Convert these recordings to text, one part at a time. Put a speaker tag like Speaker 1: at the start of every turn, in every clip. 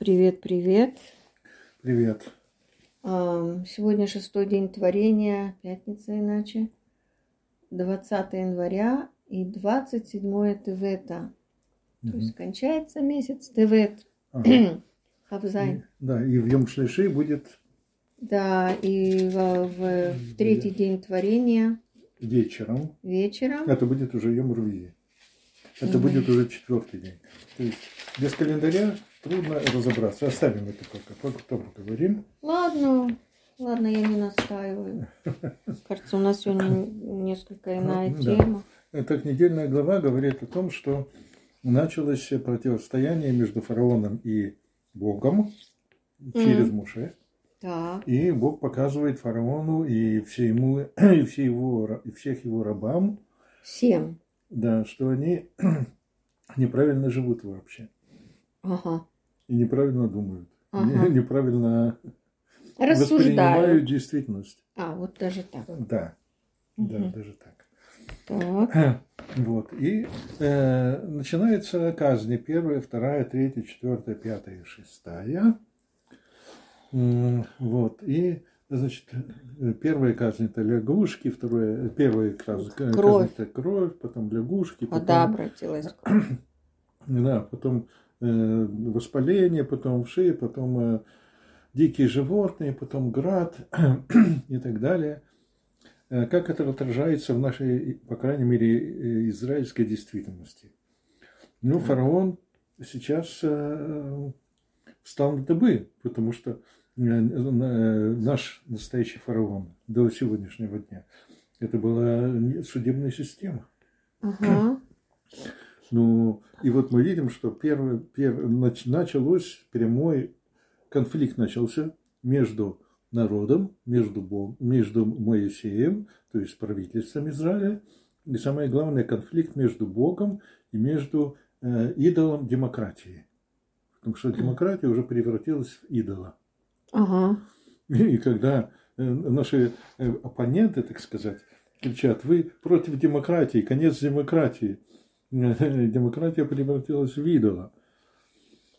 Speaker 1: Привет, привет.
Speaker 2: Привет.
Speaker 1: Ам, Сегодня шестой день творения, пятница иначе, 20 января и 27 Тевета. То
Speaker 2: Мгм.
Speaker 1: есть кончается месяц Тевет,
Speaker 2: Ага.
Speaker 1: Хавзайн.
Speaker 2: Да, и в Йом Шлиши будет
Speaker 1: Да, и в, в- в третий день творения
Speaker 2: вечером.
Speaker 1: вечером.
Speaker 2: Это будет уже Йом. Это будет уже четвертый день. То есть без календаря трудно разобраться. Оставим это пока. Потом поговорим.
Speaker 1: Ладно, ладно, я не настаиваю. Кажется, у нас сегодня несколько иная
Speaker 2: Ну, да.
Speaker 1: тема.
Speaker 2: Так, недельная глава говорит о том, что началось противостояние между фараоном и Богом через
Speaker 1: Мгм.
Speaker 2: Муше.
Speaker 1: Так,
Speaker 2: И Бог показывает фараону и, всему, и, все его, и всех его рабам,
Speaker 1: всем.
Speaker 2: Да, что они неправильно живут вообще.
Speaker 1: Ага.
Speaker 2: И неправильно думают.
Speaker 1: Ага.
Speaker 2: Не- Неправильно воспринимают действительность.
Speaker 1: А, вот даже так.
Speaker 2: Да. Да,
Speaker 1: Мгм.
Speaker 2: даже так.
Speaker 1: Так.
Speaker 2: Вот. И э, начинается казни. Первая, вторая, третья, четвертая, пятая, шестая. Вот. И, значит, э, первая казнь это лягушки, вторая, первая казнь, казнь
Speaker 1: Кровь.
Speaker 2: это кровь, потом лягушки, потом,
Speaker 1: Вода обратилась. к крови.
Speaker 2: да, потом э, воспаление, потом вши, потом э, дикие животные, потом град и так далее. Э, Как это отражается в нашей, по крайней мере, э, израильской действительности? Ну, фараон сейчас э, встал на дыбы, потому что наш настоящий фараон до сегодняшнего дня это была судебная система.
Speaker 1: Ага.
Speaker 2: Ну, и вот мы видим, что первый, пер- нач- началось прямой конфликт начался между народом, между, Бог, между Моисеем, то есть правительством Израиля, и самое главное, конфликт между Богом и между э, идолом демократии. Потому что демократия уже превратилась в идола.
Speaker 1: Ага.
Speaker 2: И когда э, наши э, оппоненты, так сказать, кричат, вы против демократии, конец демократии. Демократия превратилась в идола.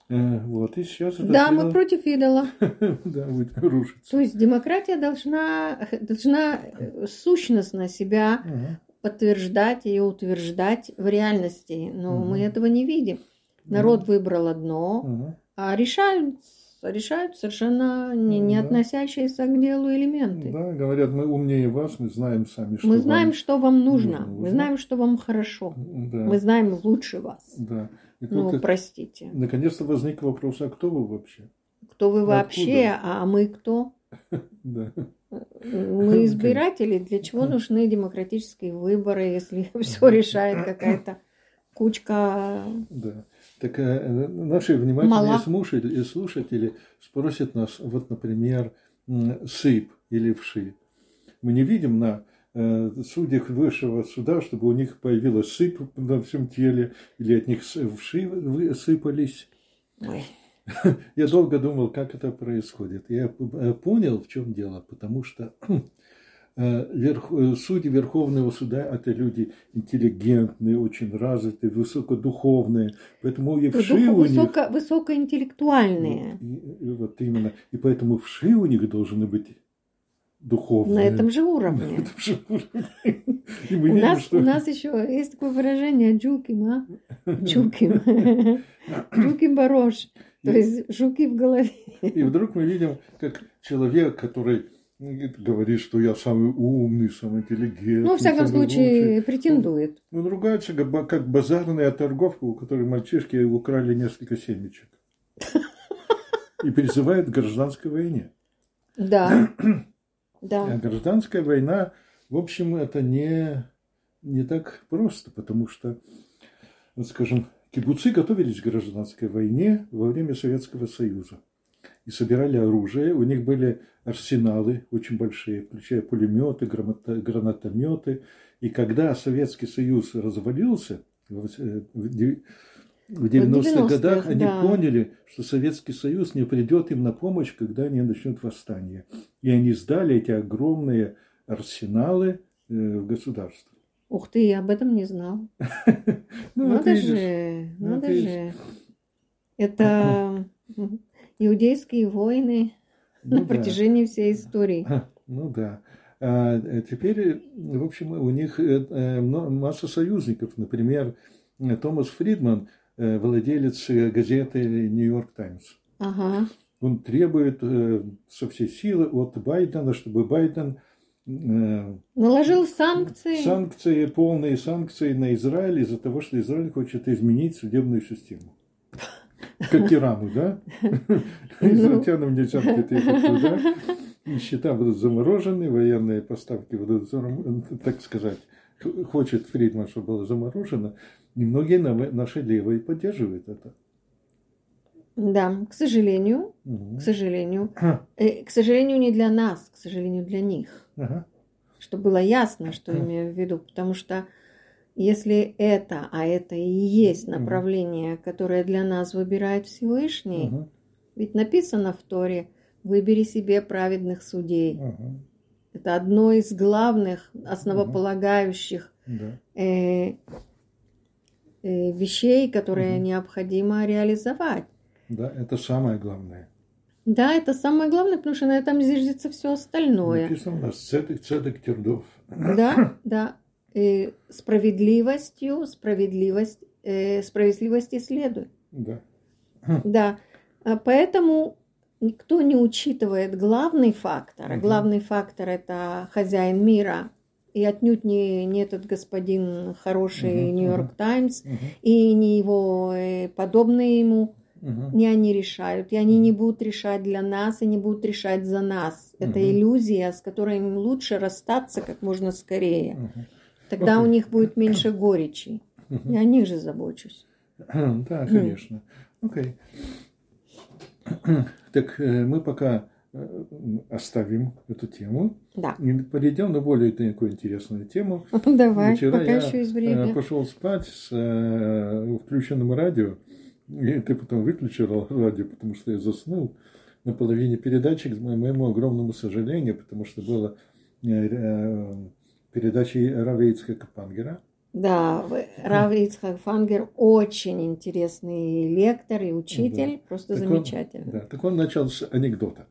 Speaker 2: Э, Вот, и сейчас это
Speaker 1: Да, мы
Speaker 2: идол,
Speaker 1: против идола.
Speaker 2: да, будет рушиться.
Speaker 1: То есть демократия должна, должна сущностно себя
Speaker 2: Ага.
Speaker 1: подтверждать и утверждать в реальности. Но
Speaker 2: Мгм.
Speaker 1: мы этого не видим. Народ выбрал одно,
Speaker 2: Ага.
Speaker 1: а решают, решают совершенно не, не
Speaker 2: Да.
Speaker 1: относящиеся к делу элементы.
Speaker 2: Да, говорят, мы умнее вас, мы знаем сами, что
Speaker 1: Мы знаем,
Speaker 2: вам
Speaker 1: что вам нужно.
Speaker 2: нужно
Speaker 1: Мы
Speaker 2: узнать.
Speaker 1: знаем, что вам хорошо.
Speaker 2: Да,
Speaker 1: Мы знаем лучше вас.
Speaker 2: да. И
Speaker 1: Ну, простите.
Speaker 2: наконец-то возник вопрос, а кто вы вообще?
Speaker 1: Кто вы
Speaker 2: Откуда?
Speaker 1: вообще, а мы кто?
Speaker 2: Да.
Speaker 1: Мы избиратели. Для чего нужны демократические выборы, если все решает какая-то кучка?
Speaker 2: Да. Так э, наши внимательные
Speaker 1: Мала.
Speaker 2: слушатели, слушатели спросят нас, вот, например, м, сыпь или вши. Мы не видим на э, судьях высшего суда, чтобы у них появилась сыпь на всем теле, или от них вши сыпались.
Speaker 1: Ой,
Speaker 2: Я долго думал, как это происходит. Я э, понял, в чем дело, потому что э, э, судьи Верховного суда – это люди интеллигентные, очень развитые, высокодуховные. Поэтому и вши у них...
Speaker 1: высоко, высокоинтеллектуальные.
Speaker 2: И- и вот именно. И поэтому вши у них должны быть духовные.
Speaker 1: На этом же
Speaker 2: На
Speaker 1: уровне.
Speaker 2: этом же уровне.
Speaker 1: У
Speaker 2: видим,
Speaker 1: нас,
Speaker 2: что...
Speaker 1: у нас еще есть такое выражение джуким, а? Джуким. Джуким барош. То есть жуки в голове.
Speaker 2: И вдруг мы видим, как человек, который говорит, что я самый умный, самый интеллигентный.
Speaker 1: Ну, во всяком случае,
Speaker 2: лучший.
Speaker 1: претендует.
Speaker 2: Он ругается, как, ба- как базарная торговка, у которой мальчишки украли несколько семечек. И призывает к гражданской войне.
Speaker 1: Да.
Speaker 2: А
Speaker 1: Да.
Speaker 2: гражданская война, в общем, это не, не так просто, потому что, скажем, кибуцы готовились к гражданской войне во время Советского Союза и собирали оружие. У них были арсеналы очень большие, включая пулеметы, гранатометы. И когда Советский Союз развалился в э, в де- в 90-х
Speaker 1: 90-х,
Speaker 2: годах, они
Speaker 1: да.
Speaker 2: поняли, что Советский Союз не придет им на помощь, когда они начнут восстание. И они сдали эти огромные арсеналы э, в государство.
Speaker 1: Ух ты, я об этом не знал.
Speaker 2: Ну,
Speaker 1: Надо же,
Speaker 2: Ну,
Speaker 1: надо же. Это иудейские войны
Speaker 2: Ну
Speaker 1: на
Speaker 2: да.
Speaker 1: протяжении всей истории.
Speaker 2: Ну да. А э, теперь, в общем, у них э, э, масса союзников. Например, Томас Фридман, владелец газеты «Нью-Йорк Таймс».
Speaker 1: Ага.
Speaker 2: Он требует со всей силы от Байдена, чтобы Байден
Speaker 1: Наложил санкции.
Speaker 2: санкции, полные санкции на Израиль из-за того, что Израиль хочет изменить судебную систему. Как Ирану, да? Израильтянам нельзя будет ехать туда. И Счета будут заморожены, военные поставки будут, так сказать, хочет Фридман, чтобы было заморожено. И многие на- наши левые поддерживают это.
Speaker 1: Да, к сожалению,
Speaker 2: Мгм.
Speaker 1: к сожалению.
Speaker 2: Ага.
Speaker 1: Э, К сожалению, не для нас, к сожалению, для них.
Speaker 2: Ага.
Speaker 1: Чтобы было ясно, что имею в виду. Потому что если это, а это и есть направление, которое для нас выбирает Всевышний,
Speaker 2: Ага.
Speaker 1: ведь написано в Торе, выбери себе праведных судей.
Speaker 2: Ага.
Speaker 1: Это одно из главных, основополагающих
Speaker 2: Да.
Speaker 1: э, э, вещей, которые
Speaker 2: Мгм.
Speaker 1: необходимо реализовать.
Speaker 2: Да, это самое главное.
Speaker 1: Да, это самое главное, потому что на этом зиждется все остальное.
Speaker 2: Написано у нас цедек, цедек тердов.
Speaker 1: Да, да. Справедливостью, справедливость, справедливости следует.
Speaker 2: Да.
Speaker 1: Да. А Поэтому никто не учитывает главный фактор.
Speaker 2: Мгм.
Speaker 1: Главный фактор это хозяин мира. И отнюдь не, не этот господин хороший Нью-Йорк Таймс, и не его э, подобные ему,
Speaker 2: Мгм.
Speaker 1: не они решают. И они не будут решать для нас, и не будут решать за нас. Это
Speaker 2: Мгм.
Speaker 1: иллюзия, с которой им лучше расстаться как можно скорее.
Speaker 2: Мгм.
Speaker 1: Тогда у них будет меньше горечи.
Speaker 2: Мгм.
Speaker 1: Я о них же забочусь.
Speaker 2: Да, конечно. Окей. Так э, мы пока э, оставим эту тему
Speaker 1: Да.
Speaker 2: и перейдем на более такую интересную тему.
Speaker 1: Давай,
Speaker 2: Вчера
Speaker 1: пока
Speaker 2: я
Speaker 1: еще есть
Speaker 2: э,
Speaker 1: время.
Speaker 2: пошел спать с включенным радио, и ты потом выключил радио, потому что я заснул на половине передачи, к моему огромному сожалению, потому что была э, э, передача Рава Ицхака Пангера.
Speaker 1: Да, в- Рав Ицхак Фангер очень интересный лектор и учитель, просто
Speaker 2: Так он-
Speaker 1: замечательный.
Speaker 2: Да, так он начал с анекдота.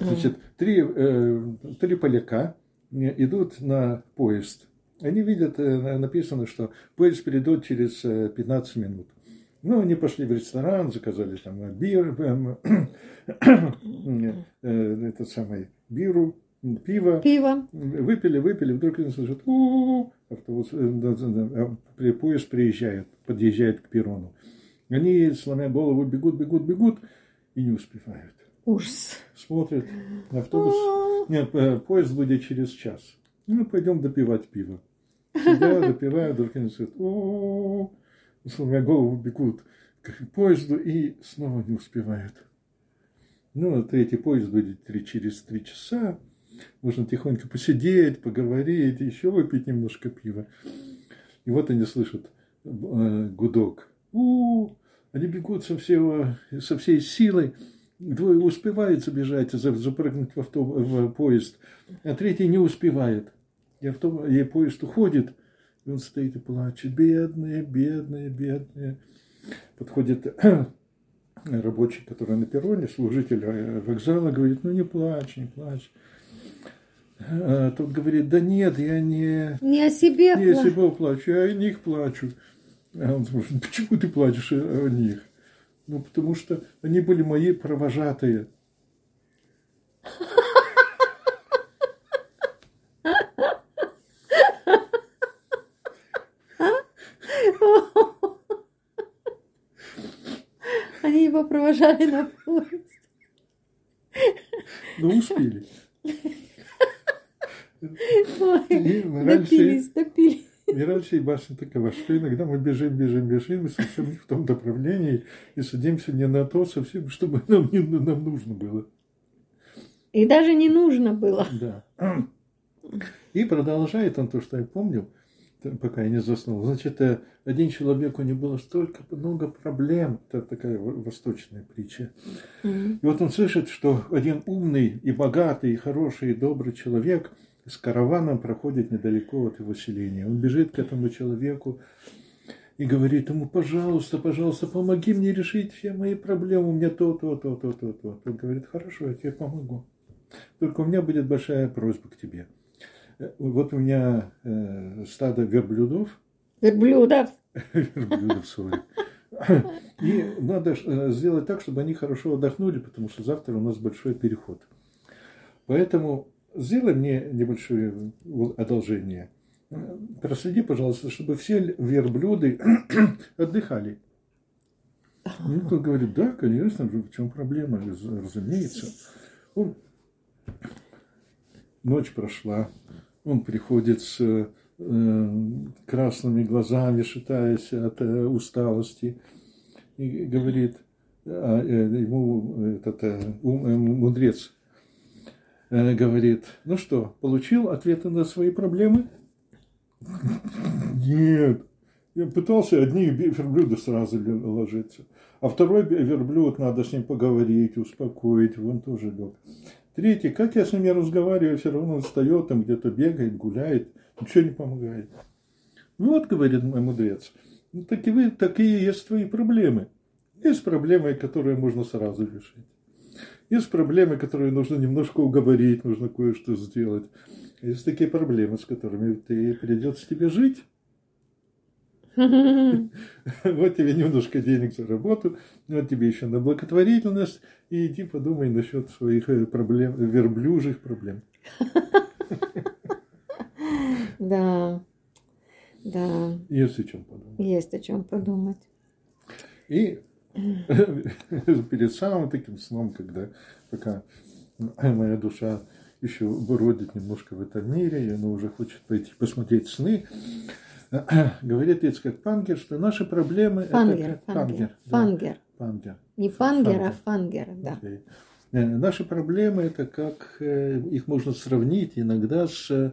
Speaker 2: Значит, три, э, три поляка э, идут на поезд. Они видят, э, на- написано, что поезд придет через э, 15 минут. Ну, они пошли в ресторан, заказали там э, бир, э, э, этот самый биру, пиво.
Speaker 1: Пиво.
Speaker 2: Выпили, выпили, вдруг они слышат, у автобус, э, а, при- поезд приезжает, подъезжает к перрону. Они, сломя голову, бегут, бегут, бегут и не успевают.
Speaker 1: Ужас.
Speaker 2: Смотрят, автобус, нет, э, поезд будет через час. Ну, пойдем допивать пиво. Сидят, допивают, вдруг они слышат, о сломя голову, бегут к поезду и снова не успевают. Ну, а третий поезд будет через три часа. Можно тихонько посидеть, поговорить, еще выпить немножко пива. И вот они слышат э, гудок. у Они бегут со, всего, со всей силой. Двое успевают забежать, за- запрыгнуть в, авто, в поезд, а третий не успевает. И, авто, и поезд уходит, и он стоит и плачет. Бедные, бедные, бедные. Подходит рабочий, который на перроне, служитель э, вокзала, говорит, ну не плачь, не плачь. А тот говорит, да нет, я не,
Speaker 1: Не о себе
Speaker 2: не о
Speaker 1: пла-
Speaker 2: себе плачу, я о них плачу. А он спрашивает, почему ты плачешь о о них? Ну, потому что они были мои провожатые.
Speaker 1: Они его провожали на поезд.
Speaker 2: Ну, успели. И раньше-
Speaker 1: Допились, допились.
Speaker 2: И раньше и башня такова, что иногда мы бежим, бежим, бежим, и совсем не в том направлении, и садимся не на то, совсем, чтобы нам, не, нам нужно было.
Speaker 1: И даже не нужно было.
Speaker 2: Да. И продолжает он то, что я помню, пока я не заснул. Значит, э, один человек, у него было столько много проблем. Это такая во- восточная притча.
Speaker 1: Мгм.
Speaker 2: И вот он слышит, что один умный и богатый, и хороший, и добрый человек с караваном проходит недалеко от его селения. Он бежит к этому человеку и говорит ему, пожалуйста, пожалуйста, помоги мне решить все мои проблемы, у меня то, то, то, то, то, то. Он говорит, хорошо, я тебе помогу. Только у меня будет большая просьба к тебе. Вот у меня э, стадо верблюдов.
Speaker 1: Верблюдов.
Speaker 2: Верблюдов, sorry. И надо э, сделать так, чтобы они хорошо отдохнули, потому что завтра у нас большой переход. Поэтому сделай мне небольшое одолжение. Проследи, пожалуйста, чтобы все верблюды отдыхали. И он говорит, да, конечно, в чем проблема, разумеется. Он... Ночь прошла, он приходит с э, красными глазами, шатаясь от э, усталости, и говорит, а, э, ему этот мудрец говорит, ну что, получил ответы на свои проблемы? Нет. Я пытался одни верблюда сразу ложиться. А второй верблюд, надо с ним поговорить, успокоить, вон тоже лег. Третий, как я с ними разговариваю, все равно встает, там где-то бегает, гуляет, ничего не помогает. Вот, говорит мой мудрец, ну, такие, такие есть твои проблемы. Есть проблемы, которые можно сразу решить. Есть проблемы, которые нужно немножко уговорить, нужно кое-что сделать. Есть такие проблемы, с которыми ты придется тебе жить. Вот тебе немножко денег за работу, вот тебе еще на благотворительность, и иди подумай насчет своих э, проблем, верблюжих проблем.
Speaker 1: Да, да.
Speaker 2: Есть о чем подумать.
Speaker 1: Есть о чем подумать.
Speaker 2: И перед самым таким сном, когда пока моя душа еще бродит немножко в этом мире, и она уже хочет пойти посмотреть сны, говорит Ицхак Фангер, что наши проблемы...
Speaker 1: Фангер,
Speaker 2: это...
Speaker 1: фангер,
Speaker 2: фангер.
Speaker 1: Да.
Speaker 2: Фангер.
Speaker 1: Не фангер, а фангер, да.
Speaker 2: Okay. Э, наши проблемы это как э, их можно сравнить иногда с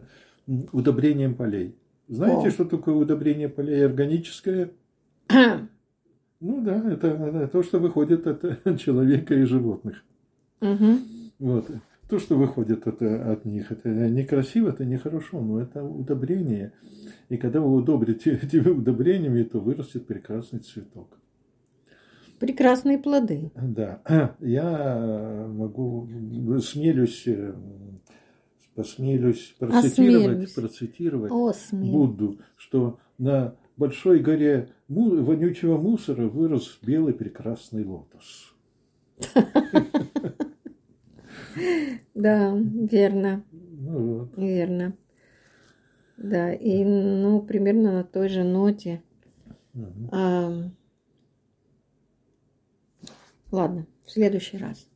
Speaker 2: удобрением полей. Знаете, О. что такое удобрение полей органическое? ну да, это, это то, что выходит от человека и животных.
Speaker 1: Угу.
Speaker 2: Вот то, что выходит это, от них, это некрасиво, это нехорошо, но это удобрение. И когда вы удобрите этими удобрениями, то вырастет прекрасный цветок.
Speaker 1: Прекрасные плоды.
Speaker 2: Да. Я могу, смелюсь, посмелюсь процитировать, процитировать
Speaker 1: О,
Speaker 2: Будду, что на большой горе вонючего мусора вырос белый прекрасный лотос.
Speaker 1: Да, верно.
Speaker 2: Ну.
Speaker 1: Верно. Да, и ну примерно на той же ноте. А, ладно, в следующий раз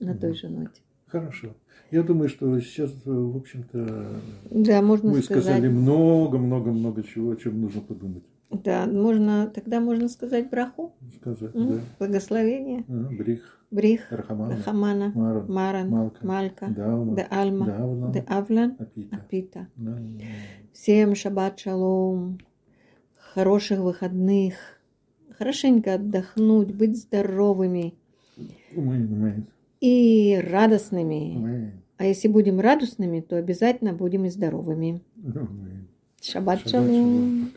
Speaker 1: на той же ноте.
Speaker 2: Хорошо. Я думаю, что сейчас, в общем-то,
Speaker 1: да, можно
Speaker 2: мы
Speaker 1: сказать...
Speaker 2: сказали много-много-много чего, о чем нужно подумать.
Speaker 1: Да, можно, тогда можно сказать браху.
Speaker 2: Сказать,
Speaker 1: М?
Speaker 2: да.
Speaker 1: Благословение.
Speaker 2: А, брих,
Speaker 1: Брих.
Speaker 2: Рахамана,
Speaker 1: Рахамана.
Speaker 2: Маран,
Speaker 1: Маран.
Speaker 2: Малка,
Speaker 1: Малька.
Speaker 2: Дауна,
Speaker 1: Де Альма.
Speaker 2: Давна,
Speaker 1: Де Авлан.
Speaker 2: Апита.
Speaker 1: Апита.
Speaker 2: Да.
Speaker 1: Всем шаббат шалом. Хороших выходных. Хорошенько отдохнуть, быть здоровыми
Speaker 2: Аминь, аминь,
Speaker 1: и радостными.
Speaker 2: аминь,
Speaker 1: А если будем радостными, то обязательно будем и здоровыми.
Speaker 2: аминь.
Speaker 1: Шаббат
Speaker 2: Шаббат
Speaker 1: шалом.